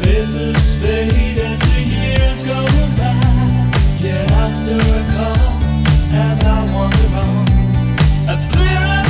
faces fade as the years go by. Yet I still recall as I wander on, as clear as.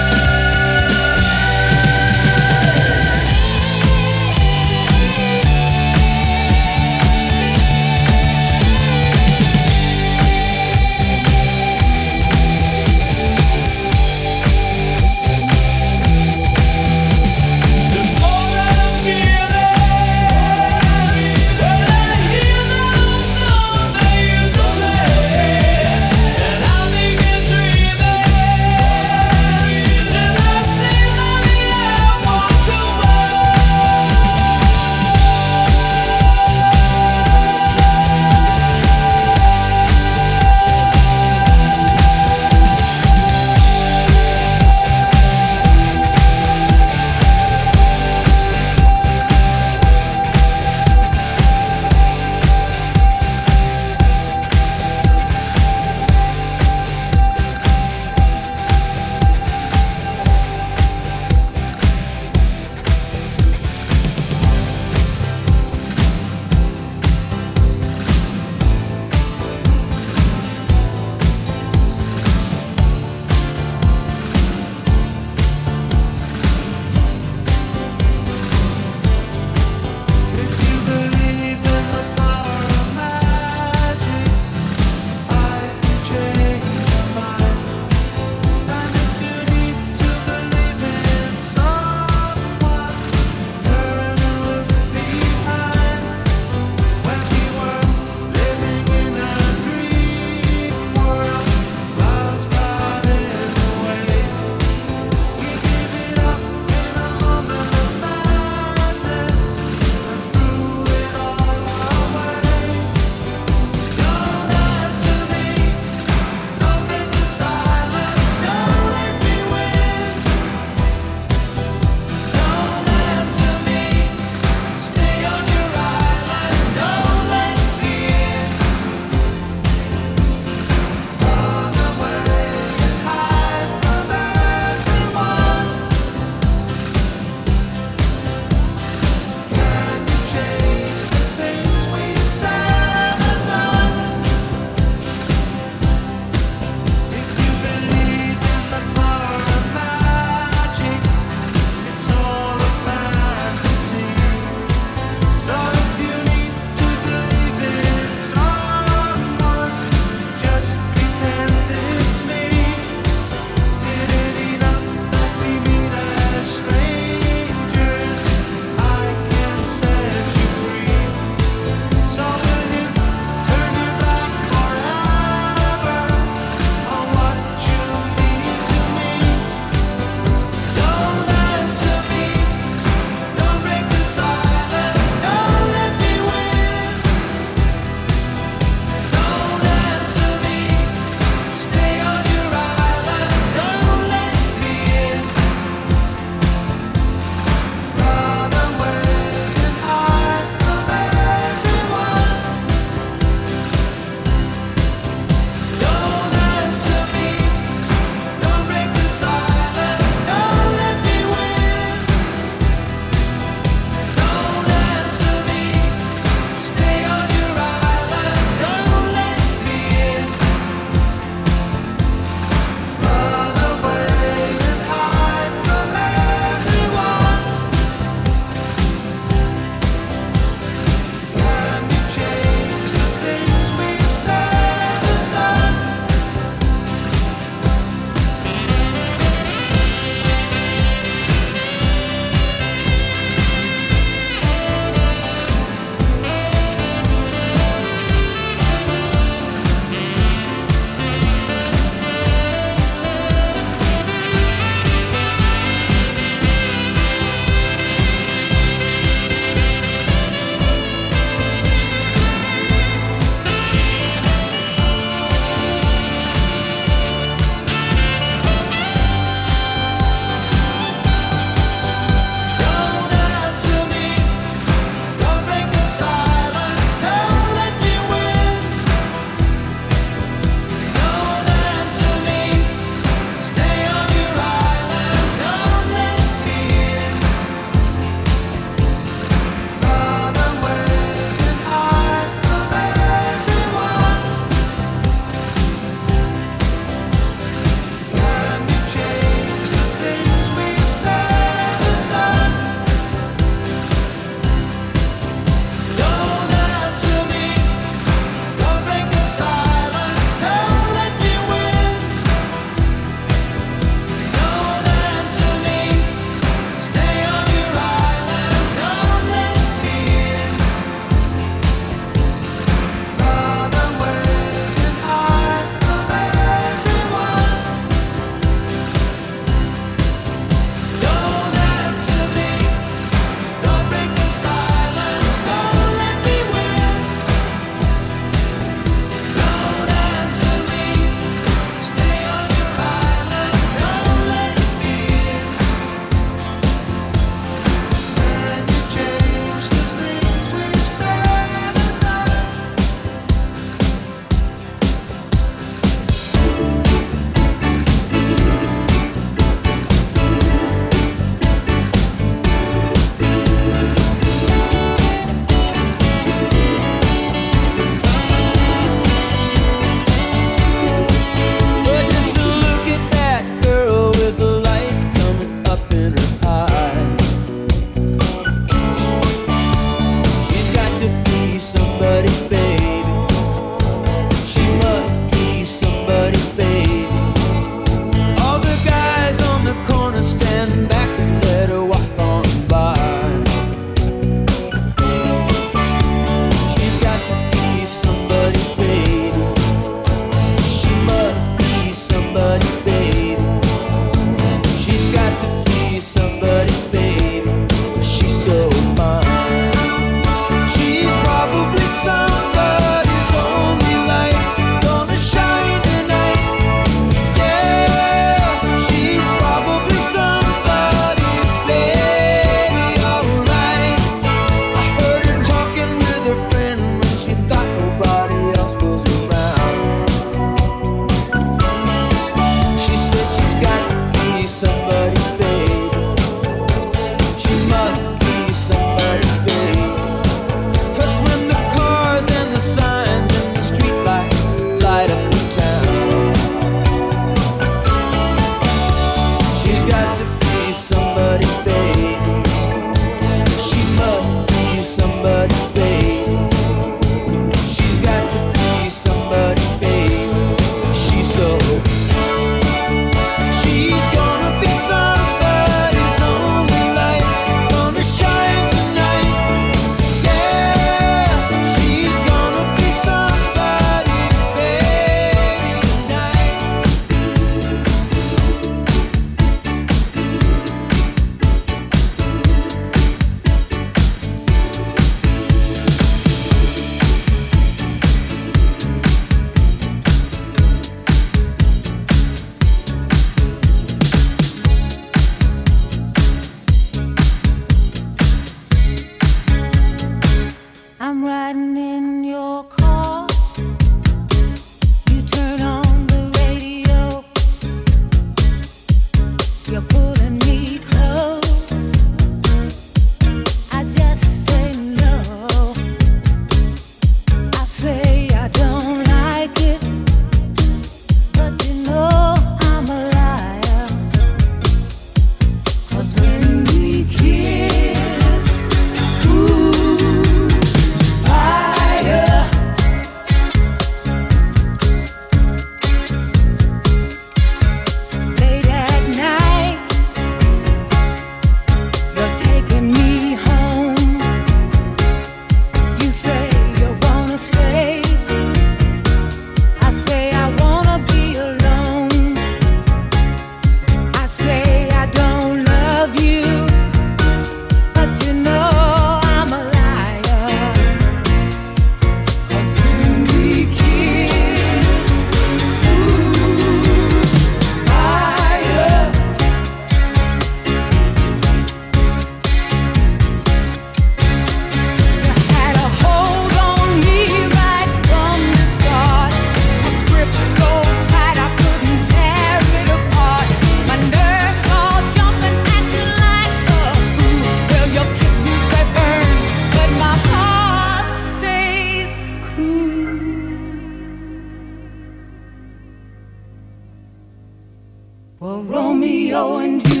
radio and you.